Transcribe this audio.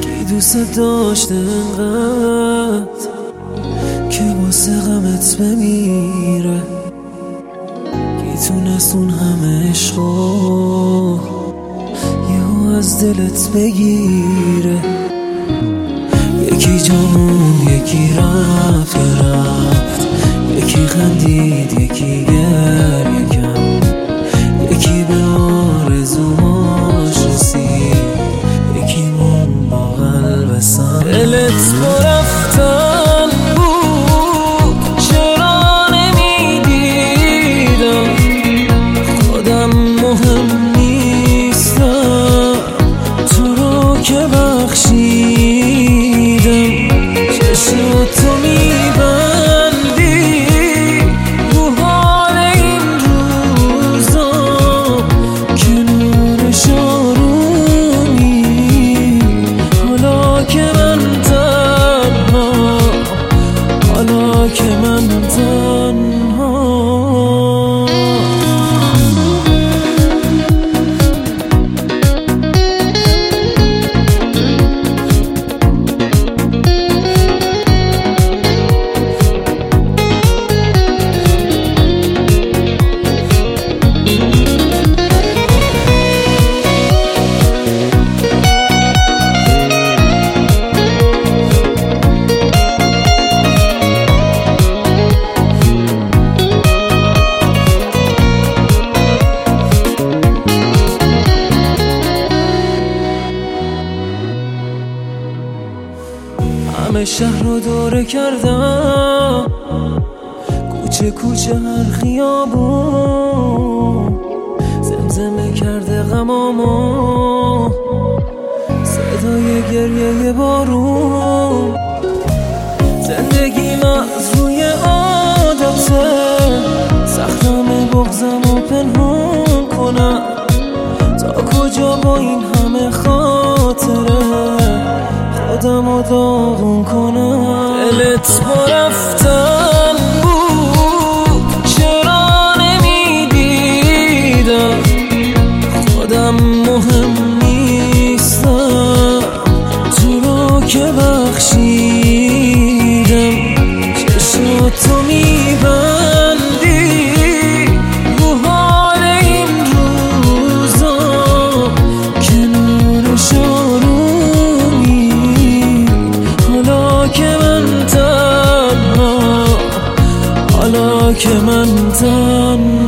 کی دوست داشته انقدر که واسه غمت بمیره؟ کی تونست اون همه یهو از دلت بگیره. یکی جامون یکی رفت رفت. یکی خندید یکی گریه که بخشیدم. چشم تو میبندی. رو حال این روزا کنارش آرومی. حالا که من تنها حالا که من تنها. همه شهر رو دوره کردم. کوچه کوچه هر خیابون. زمزمه کرده غمامو. صدای گریه بارون. خودم رو داغون کنم. دلت با رفتن بود. چرا نمی‌دیدم؟ خودم مهم نیستم. تو رو که بخشیدم. چشم تو میبندی که من تنها